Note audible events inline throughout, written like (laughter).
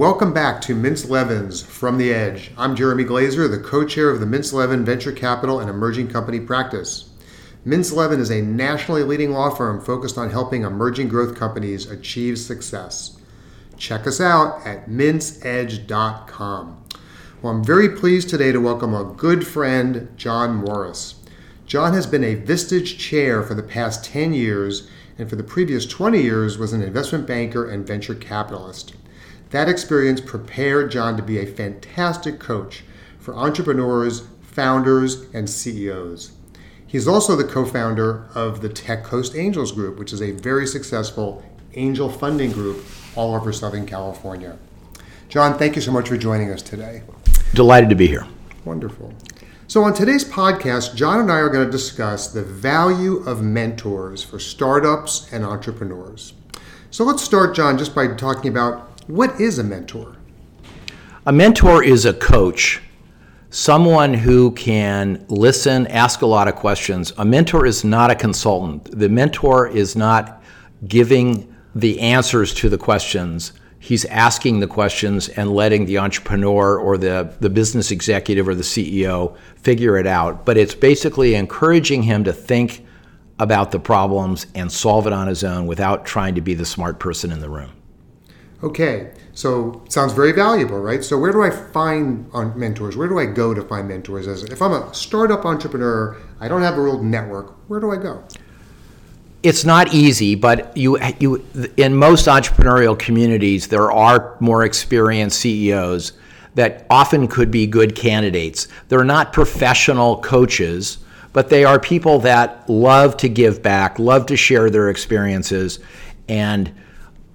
Welcome back to Mintz Levin's from the Edge. I'm Jeremy Glaser, the co chair of the Mintz Levin Venture Capital and Emerging Company Practice. Mintz Levin is a nationally leading law firm focused on helping emerging growth companies achieve success. Check us out at mintzedge.com. Well, I'm very pleased today to welcome a good friend, John Morris. John has been a Vistage chair for the past 10 years and for the previous 20 years was an investment banker and venture capitalist. That experience prepared John to be a fantastic coach for entrepreneurs, founders, and CEOs. He's also the co founder of the Tech Coast Angels Group, which is a very successful angel funding group all over Southern California. John, thank you so much for joining us today. Delighted to be here. Wonderful. So, on today's podcast, John and I are going to discuss the value of mentors for startups and entrepreneurs. So, let's start, John, just by talking about what is a mentor? A mentor is a coach, someone who can listen, ask a lot of questions. A mentor is not a consultant. The mentor is not giving the answers to the questions. He's asking the questions and letting the entrepreneur or the, the business executive or the CEO figure it out. But it's basically encouraging him to think about the problems and solve it on his own without trying to be the smart person in the room. Okay, so sounds very valuable, right? So where do I find uh, mentors? Where do I go to find mentors? As if I'm a startup entrepreneur, I don't have a real network. Where do I go? It's not easy, but you you in most entrepreneurial communities there are more experienced CEOs that often could be good candidates. They're not professional coaches, but they are people that love to give back, love to share their experiences and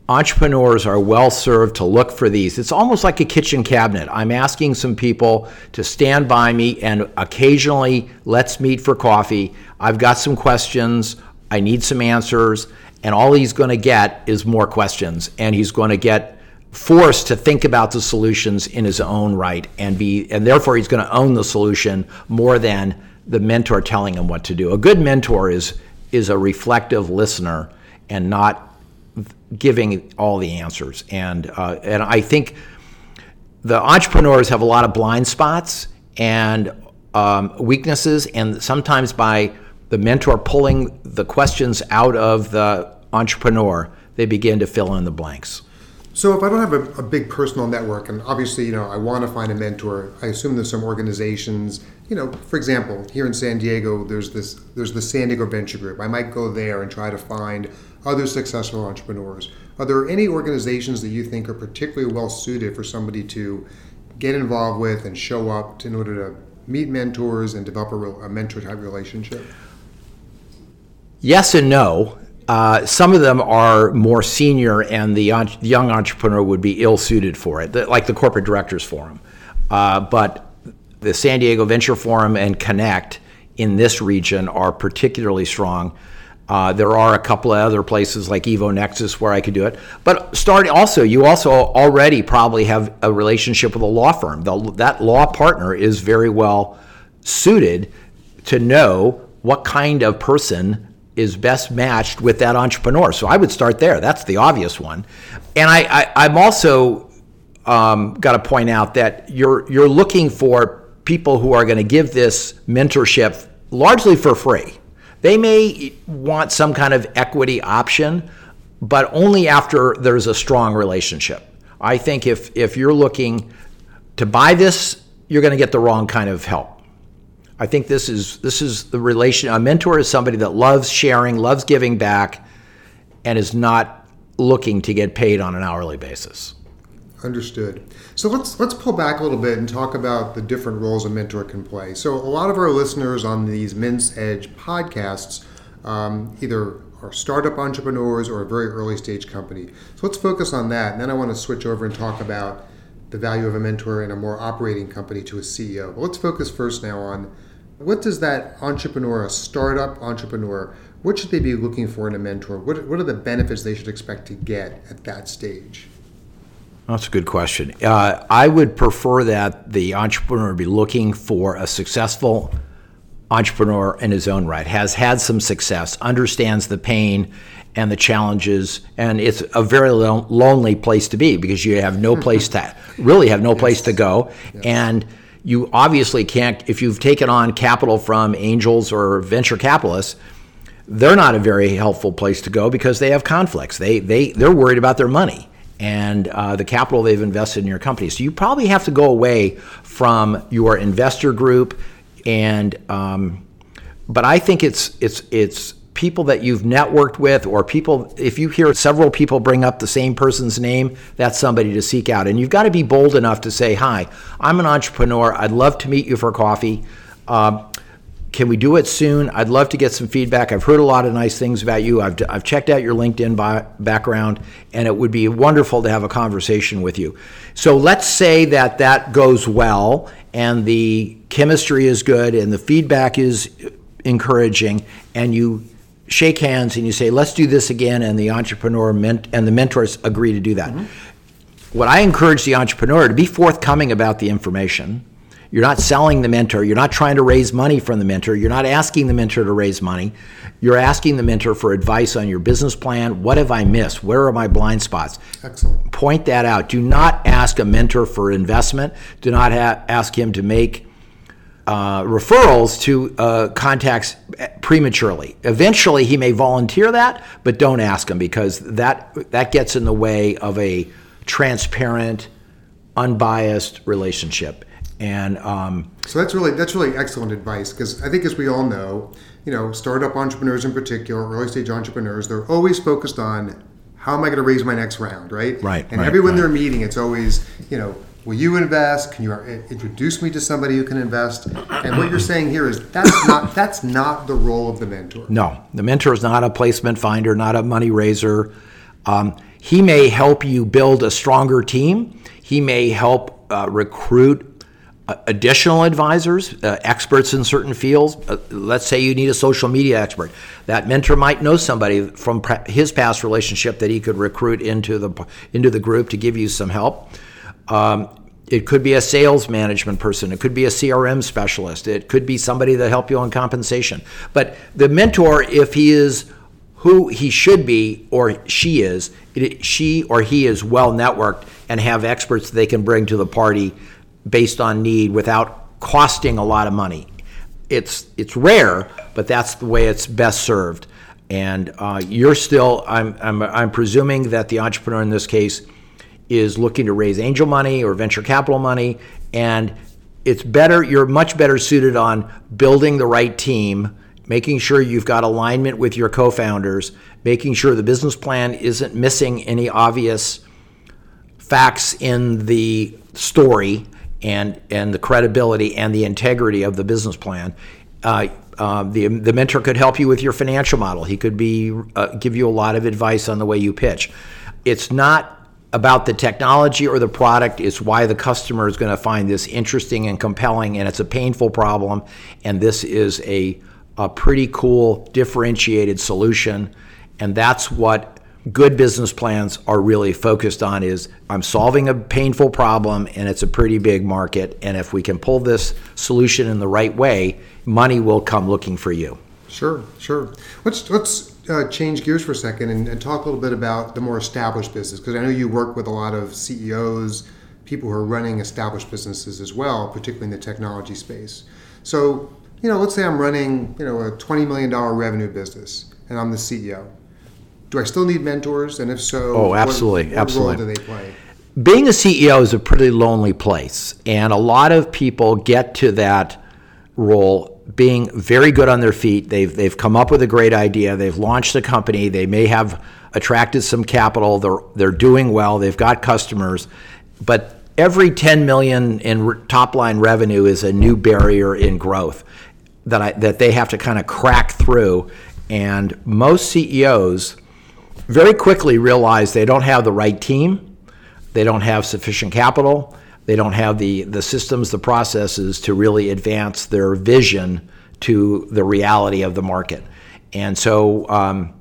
entrepreneurs are well served to look for these. It's almost like a kitchen cabinet. I'm asking some people to stand by me and occasionally let's meet for coffee. I've got some questions, I need some answers, and all he's going to get is more questions and he's going to get forced to think about the solutions in his own right and be and therefore he's going to own the solution more than the mentor telling him what to do. A good mentor is is a reflective listener and not giving all the answers. And uh, and I think the entrepreneurs have a lot of blind spots and um, weaknesses, and sometimes by the mentor pulling the questions out of the entrepreneur, they begin to fill in the blanks. So if I don't have a, a, big personal network, and obviously, you know, I want to find a mentor, I assume there's some organizations, you know, for example, here in San Diego, there's this there's the San Diego Venture Group. I might go there and try to find other successful entrepreneurs. Are there any organizations that you think are particularly well suited for somebody to get involved with and show up to, in order to meet mentors and develop a, a mentor type relationship? Yes and no. Uh, some of them are more senior, and the, the young entrepreneur would be ill suited for it, like the Corporate Directors Forum. Uh, but the San Diego Venture Forum and Connect in this region are particularly strong. Uh, there are a couple of other places like Evo Nexus where I could do it. But start also, you also already probably have a relationship with a law firm. The, that law partner is very well suited to know what kind of person is best matched with that entrepreneur. So I would start there. That's the obvious one. And I, I, am also um, got to point out that you're you're looking for people who are going to give this mentorship largely for free. They may want some kind of equity option, but only after there's a strong relationship. I think if, if you're looking to buy this, you're going to get the wrong kind of help. I think this is this is the relation. A mentor is somebody that loves sharing, loves giving back, and is not looking to get paid on an hourly basis. Understood. So let's let's pull back a little bit and talk about the different roles a mentor can play. So a lot of our listeners on these Mintz Edge podcasts um, either are startup entrepreneurs or a very early stage company. So let's focus on that, and then I want to switch over and talk about the value of a mentor in a more operating company to a CEO. But let's focus first now on what does that entrepreneur, a startup entrepreneur, what should they be looking for in a mentor? What, what are the benefits they should expect to get at that stage? That's a good question. Uh, I would prefer that the entrepreneur be looking for a successful entrepreneur in his own right, has had some success, understands the pain and the challenges, and it's a very lo- lonely place to be because you have no place to really have no place to go, and you obviously can't if you've taken on capital from angels or venture capitalists they're not a very helpful place to go because they have conflicts. They they they're worried about their money and uh, the capital they've invested in your company. So you probably have to go away from your investor group and um, but i think it's it's it's people that you've networked with or people if you hear several people bring up the same person's name that's somebody to seek out. And you've got to be bold enough to say hi i'm an entrepreneur. I'd love to meet you for coffee. Uh, can we do it soon i'd love to get some feedback i've heard a lot of nice things about you i've, I've checked out your linkedin bi- background and it would be wonderful to have a conversation with you so let's say that that goes well and the chemistry is good and the feedback is encouraging and you shake hands and you say, let's do this again, and the entrepreneur ment- and the mentors agree to do that. Mm-hmm. What I encourage the entrepreneur to be forthcoming about the information. You're not selling the mentor. You're not trying to raise money from the mentor. You're not asking the mentor to raise money. You're asking the mentor for advice on your business plan. What have I missed? Where are my blind spots? Excellent. Point that out. Do not ask a mentor for investment. Do not ha- ask him to make uh, referrals to uh, contacts prematurely. Eventually, he may volunteer that, but don't ask him because that that gets in the way of a transparent, unbiased relationship. And um, so that's really that's really excellent advice because I think, as we all know, you know, startup entrepreneurs in particular, early stage entrepreneurs, they're always focused on how am I going to raise my next round, right? Right. And right, everyone right. they're meeting, it's always you know Will you invest? Can you uh, introduce me to somebody who can invest? And what you're saying here is that's not that's not the role of the mentor. No, the mentor is not a placement finder, not a money raiser. Um, he may help you build a stronger team. He may help uh, recruit additional advisors, uh, experts in certain fields. Uh, let's say you need a social media expert. That mentor might know somebody from his past relationship that he could recruit into the into the group to give you some help. Um, it could be a sales management person. It could be a CRM specialist. It could be somebody that help you on compensation. But the mentor, if he is who he should be or she is, it, she or he is well networked and have experts they can bring to the party based on need without costing a lot of money. It's it's rare, but that's the way it's best served. And uh, you're still, I'm, I'm, I'm presuming that the entrepreneur in this case is looking to raise angel money or venture capital money, and it's better, you're much better suited on building the right team, making sure you've got alignment with your co founders, making sure the business plan isn't missing any obvious facts in the story and, and the credibility and the integrity of the business plan. Uh, uh, the, the mentor could help you with your financial model. He could be uh, give you a lot of advice on the way you pitch. It's not about the technology or the product. It's why the customer is going to find this interesting and compelling, and it's a painful problem. And this is a, a pretty cool, differentiated solution. And that's what good business plans are really focused on is I'm solving a painful problem and it's a pretty big market and if we can pull this solution in the right way, money will come looking for you. Sure, sure. Let's let's uh, change gears for a second and, and, talk a little bit about the more established business because I know you work with a lot of CEOs, people who are running established businesses as well, particularly in the technology space. So, you know, let's say I'm running, you know, a $20 million revenue business and I'm the CEO. Do I still need mentors? And if so, oh, absolutely, what, what absolutely. role do they play? Being a CEO is a pretty lonely place, and a lot of people get to that role being very good on their feet. They've they've come up with a great idea. They've launched a company. They may have attracted some capital. They're they're doing well. They've got customers, but every 10 million in top line revenue is a new barrier in growth that I, that they have to kind of crack through. And most CEOs very quickly realize they don't have the right team. They don't have sufficient capital they don't have the, the systems, the processes to really advance their vision to the reality of the market. And so, um,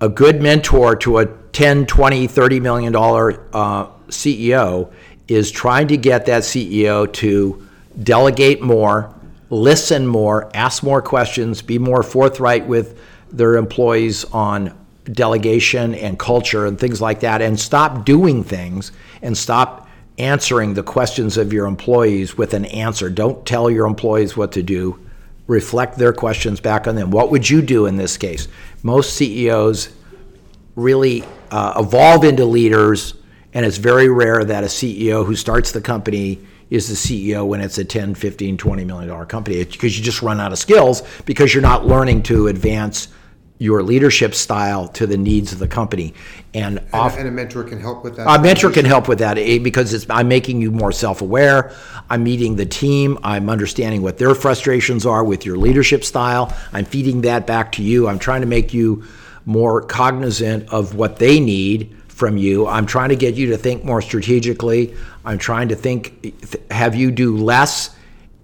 a good mentor to a 10, 20, 30 million dollar uh, CEO is trying to get that CEO to delegate more, listen more, ask more questions, be more forthright with their employees on delegation and culture and things like that, and stop doing things and stop answering the questions of your employees with an answer. Don't tell your employees what to do. Reflect their questions back on them. What would you do in this case? Most CEOs really uh, evolve into leaders, and it's very rare that a CEO who starts the company is the CEO when it's a 10, 15, 20 million dollar company because you just run out of skills because you're not learning to advance your leadership style to the needs of the company. And, And, off, and a mentor can help with that. a mentor can help with that eh, because it's, I'm making you more self-aware. I'm meeting the team. I'm understanding what their frustrations are with your leadership style. I'm feeding that back to you. I'm trying to make you more cognizant of what they need from you. I'm trying to get you to think more strategically. I'm trying to think, have you do less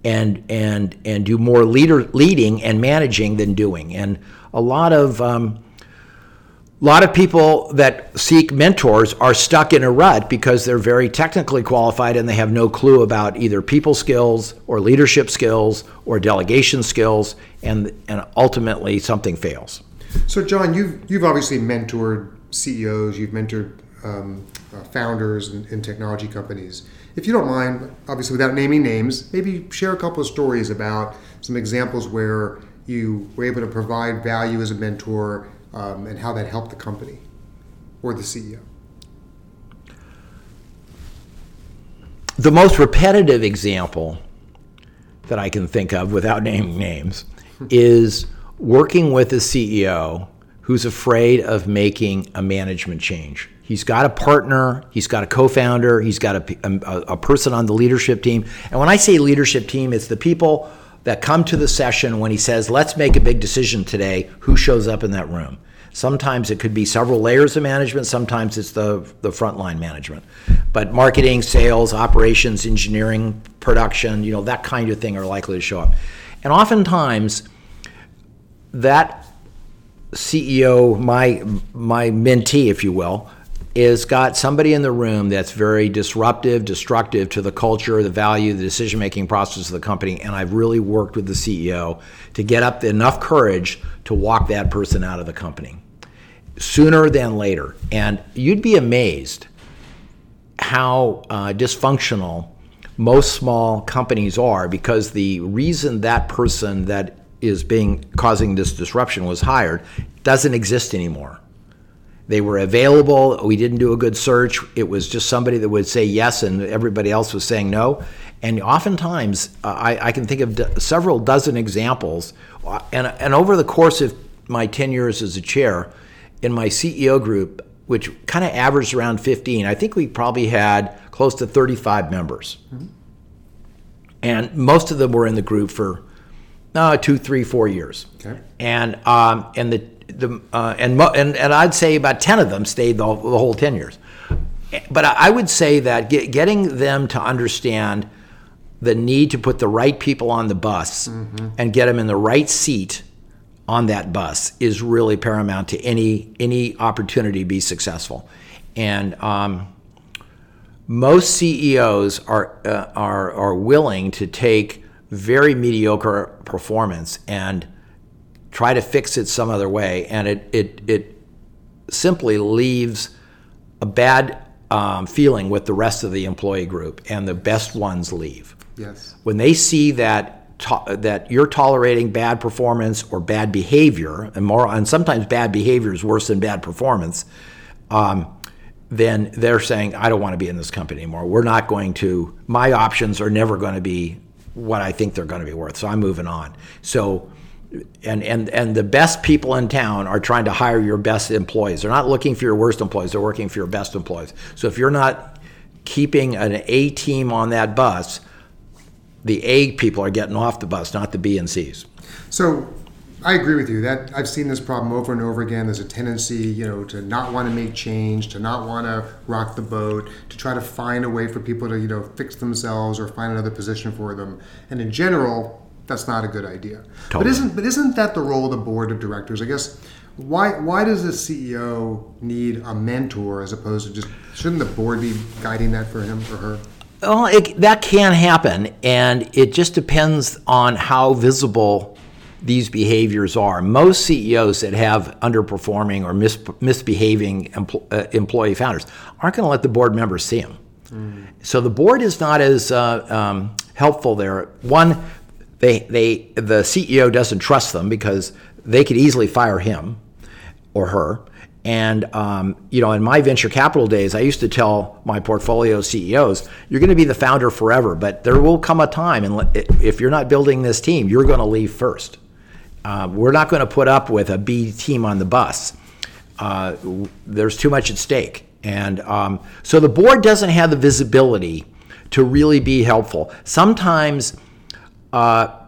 and and and do more leader leading and managing than doing. And a lot of um, a lot of people that seek mentors are stuck in a rut because they're very technically qualified and they have no clue about either people skills or leadership skills or delegation skills, and and ultimately something fails. So, John, you've you've obviously mentored CEOs, you've mentored um, uh, founders in, in technology companies. If you don't mind, obviously without naming names, maybe share a couple of stories about some examples where you were able to provide value as a mentor um, and how that helped the company or the CEO. The most repetitive example that I can think of without (laughs) naming names is working with a CEO who's afraid of making a management change. He's got a partner, he's got a co-founder, he's got a, a, a person on the leadership team. And when I say leadership team, it's the people that come to the session when he says, "Let's make a big decision today." Who shows up in that room? Sometimes it could be several layers of management. Sometimes it's the the frontline management, but marketing, sales, operations, engineering, production, you know, that kind of thing are likely to show up. And oftentimes, that CEO, my my mentee, if you will, is got somebody in the room that's very disruptive, destructive to the culture, the value, the decision making process of the company. And I've really worked with the CEO to get up enough courage to walk that person out of the company sooner than later. And you'd be amazed how uh, dysfunctional most small companies are because the reason that person that is being causing this disruption was hired doesn't exist anymore. They were available. We didn't do a good search. It was just somebody that would say yes, and everybody else was saying no. And oftentimes, uh, I, I can think of d- several dozen examples. Uh, And, and over the course of my 10 years as a chair, in my CEO group, which kind of averaged around 15, I think we probably had close to 35 members. And most of them were in the group for uh, two, three, four years. Okay. And um, and the the uh, and, mo- and and I'd say about ten of them stayed the, the whole ten years. But I I would say that get, getting them to understand the need to put the right people on the bus and get them in the right seat on that bus is really paramount to any any opportunity to be successful. And um, most CEOs are uh, are are willing to take very mediocre performance and try to fix it some other way, and it it it simply leaves a bad um, feeling with the rest of the employee group, and the best ones leave. Yes. When they see that to, that you're tolerating bad performance or bad behavior, and more, and sometimes bad behavior is worse than bad performance. Um, then they're saying, I don't want to be in this company anymore. We're not going to, my options are never going to be what I think they're going to be worth. So I'm moving on. So, and, and, and the best people in town are trying to hire your best employees. They're not looking for your worst employees, they're working for your best employees. So if you're not keeping an A team on that bus, the A people are getting off the bus, not the B and C's. So I agree with you that I've seen this problem over and over again. There's a tendency, you know, to not want to make change, to not want to rock the boat, to try to find a way for people to, you know, fix themselves or find another position for them. And in general, that's not a good idea. But isn't but isn't that the role of the board of directors? I guess why why does the CEO need a mentor as opposed to just shouldn't the board be guiding that for him or her? Well, it, that can happen, and it just depends on how visible these behaviors are. Most CEOs that have underperforming or mis- misbehaving empl- uh, employee founders aren't going to let the board members see them. Mm. So the board is not as uh, um, helpful there. One, they, they, the CEO doesn't trust them because they could easily fire him or her. And um, you know, in my venture capital days, I used to tell my portfolio CEOs, "You're going to be the founder forever, but there will come a time, and if you're not building this team, you're going to leave first. Uh, we're not going to put up with a B team on the bus. Uh, there's too much at stake, and um, so the board doesn't have the visibility to really be helpful. Sometimes." Uh,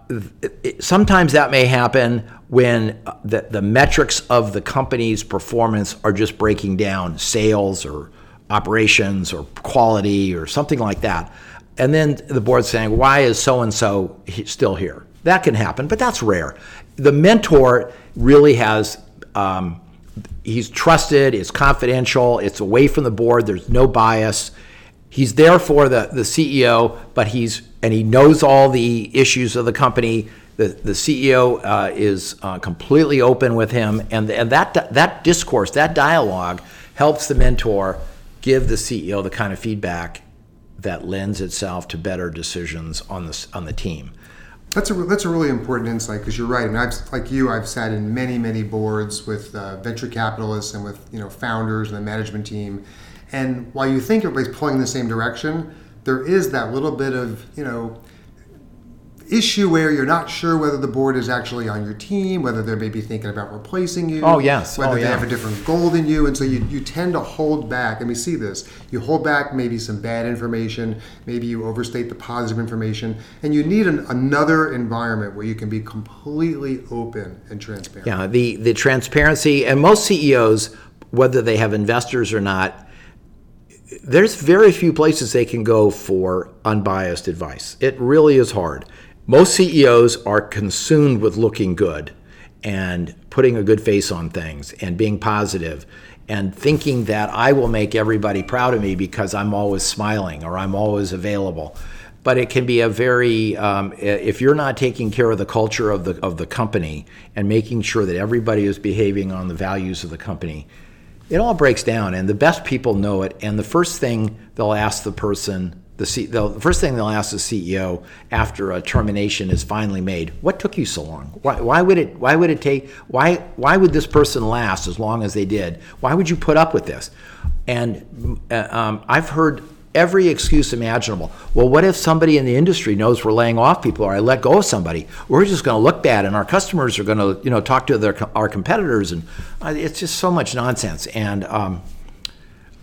sometimes that may happen when the, the metrics of the company's performance are just breaking down sales or operations or quality or something like that. And then the board's saying, why is so and so still here? That can happen, but that's rare. The mentor really has, um, he's trusted, it's confidential, it's away from the board, there's no bias. He's there for the, the CEO, but he's and he knows all the issues of the company. The, the CEO uh, is uh, completely open with him, and, and that, that discourse, that dialogue helps the mentor give the CEO the kind of feedback that lends itself to better decisions on the, on the team. That's a that's a really important insight because you're right. And I've like you, I've sat in many many boards with uh, venture capitalists and with you know founders and the management team. And while you think everybody's pulling in the same direction, there is that little bit of you know issue where you're not sure whether the board is actually on your team, whether they may be thinking about replacing you. Oh yes. Whether oh, they yeah. have a different goal than you, and so you, you tend to hold back. And we see this. You hold back maybe some bad information, maybe you overstate the positive information, and you need an, another environment where you can be completely open and transparent. Yeah. The the transparency, and most CEOs, whether they have investors or not there's very few places they can go for unbiased advice. It really is hard. Most CEOs are consumed with looking good and putting a good face on things and being positive and thinking that I will make everybody proud of me because I'm always smiling or I'm always available. But it can be a very um, if you're not taking care of the culture of the of the company and making sure that everybody is behaving on the values of the company, it all breaks down, and the best people know it. And the first thing they'll ask the person, the, C, the first thing they'll ask the CEO after a termination is finally made, "What took you so long? Why, why would it? Why would it take? Why why would this person last as long as they did? Why would you put up with this?" And uh, um, I've heard every excuse imaginable. Well, what if somebody in the industry knows we're laying off people or I let go of somebody? We're just going to look bad and our customers are going to, you know, talk to their, our competitors and uh, it's just so much nonsense. And um,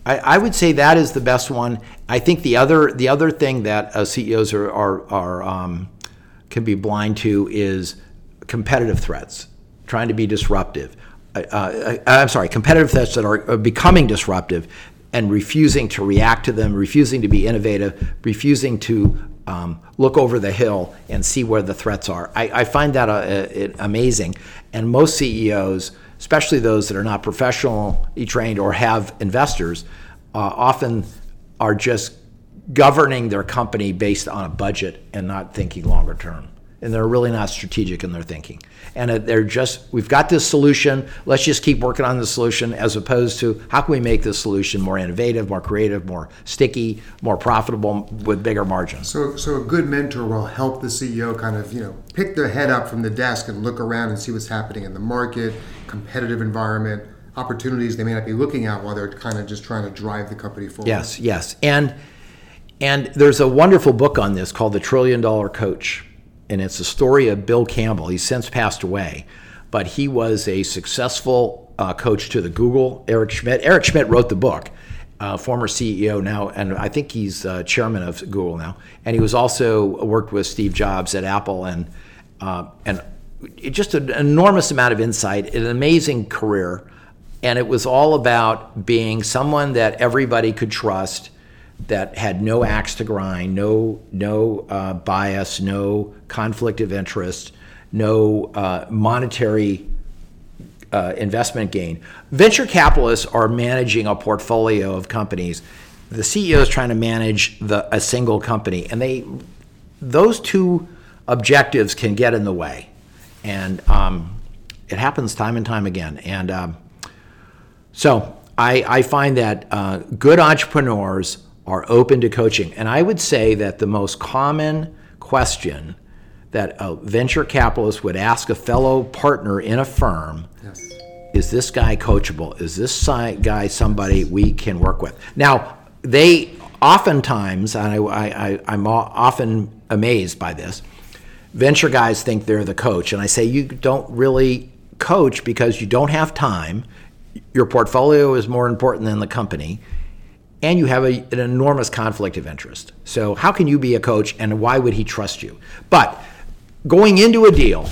I, I, would say that is the best one. I think the other the other thing that uh, CEOs are, are, are um, can be blind to is competitive threats, trying to be disruptive. Uh, uh I'm sorry, competitive threats that are becoming disruptive and refusing to react to them, refusing to be innovative, refusing to um, look over the hill and see where the threats are. I, I find that uh, amazing. And most CEOs, especially those that are not professionally trained or have investors, uh, often are just governing their company based on a budget and not thinking longer term and they're really not strategic in their thinking. And uh, they're just, we've got this solution, let's just keep working on the solution, as opposed to how can we make this solution more innovative, more creative, more sticky, more profitable, with bigger margins. So, so a good mentor will help the CEO kind of, you know, pick their head up from the desk and look around and see what's happening in the market, competitive environment, opportunities they may not be looking at while they're kind of just trying to drive the company forward. Yes, yes. And and there's a wonderful book on this called The Trillion Dollar Coach and it's the story of Bill Campbell. He's since passed away, but he was a successful uh, coach to the Google. Eric Schmidt. Eric Schmidt wrote the book. Uh, former CEO now, and I think he's uh, chairman of Google now. And he was also worked with Steve Jobs at Apple, and uh, and just an enormous amount of insight, an amazing career, and it was all about being someone that everybody could trust that had no axe to grind, no no uh, bias, no conflict of interest, no uh, monetary uh, investment gain. Venture capitalists are managing a portfolio of companies, the CEO is trying to manage the a single company, and they those two objectives can get in the way, and um, it happens time and time again. And um, so I, I find that uh, good entrepreneurs are open to coaching, and I would say that the most common question that a venture capitalist would ask a fellow partner in a firm Yes. is this guy coachable? Is this guy somebody we can work with? Now, they oftentimes, and I, I, I, I'm often amazed by this, venture guys think they're the coach. And I say, you don't really coach because you don't have time. Your portfolio is more important than the company. And you have a, an enormous conflict of interest. So, how can you be a coach and why would he trust you? But going into a deal,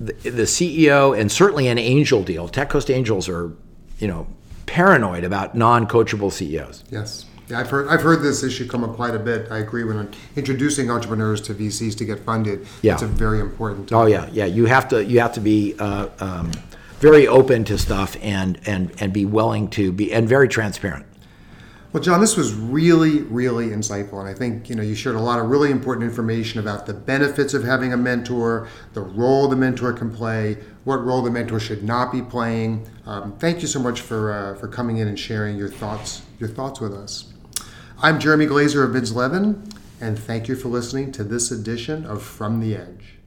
the, the CEO and certainly an angel deal, Tech Coast Angels are, you know, paranoid about non-coachable CEOs. Yes. Yeah, I've heard I've heard this issue come up quite a bit. I agree when introducing entrepreneurs to VCs to get funded. Yeah. It's a very important. Oh yeah, yeah. You have to you have to be uh, um, very open to stuff and and and be willing to be and very transparent. Well, John, this was really, really insightful, and I think you know you shared a lot of really important information about the benefits of having a mentor, the role the mentor can play, what role the mentor should not be playing. Um, thank you so much for uh, for coming in and sharing your thoughts your thoughts with us. I'm Jeremy Glaser of Mintz Levin, and thank you for listening to this edition of From the Edge.